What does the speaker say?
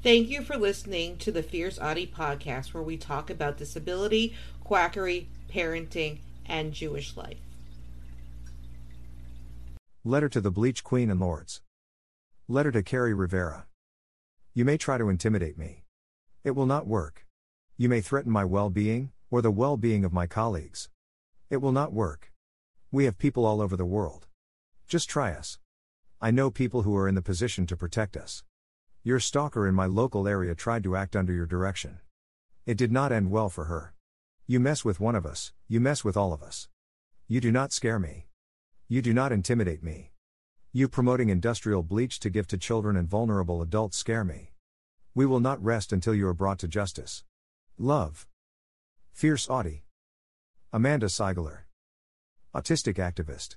Thank you for listening to the Fierce Autie podcast, where we talk about disability, quackery, parenting, and Jewish life. Letter to the Bleach Queen and Lords. Letter to Kerri Rivera. You may try to intimidate me. It will not work. You may threaten my well being, or the well being of my colleagues. It will not work. We have people all over the world. Just try us. I know people who are in the position to protect us. Your stalker in my local area tried to act under your direction. It did not end well for her. You mess with one of us, you mess with all of us. You do not scare me. You do not intimidate me. You promoting industrial bleach to give to children and vulnerable adults scare me. We will not rest until you are brought to justice. Love. Fierce Autie. Amanda Seigler. Autistic activist.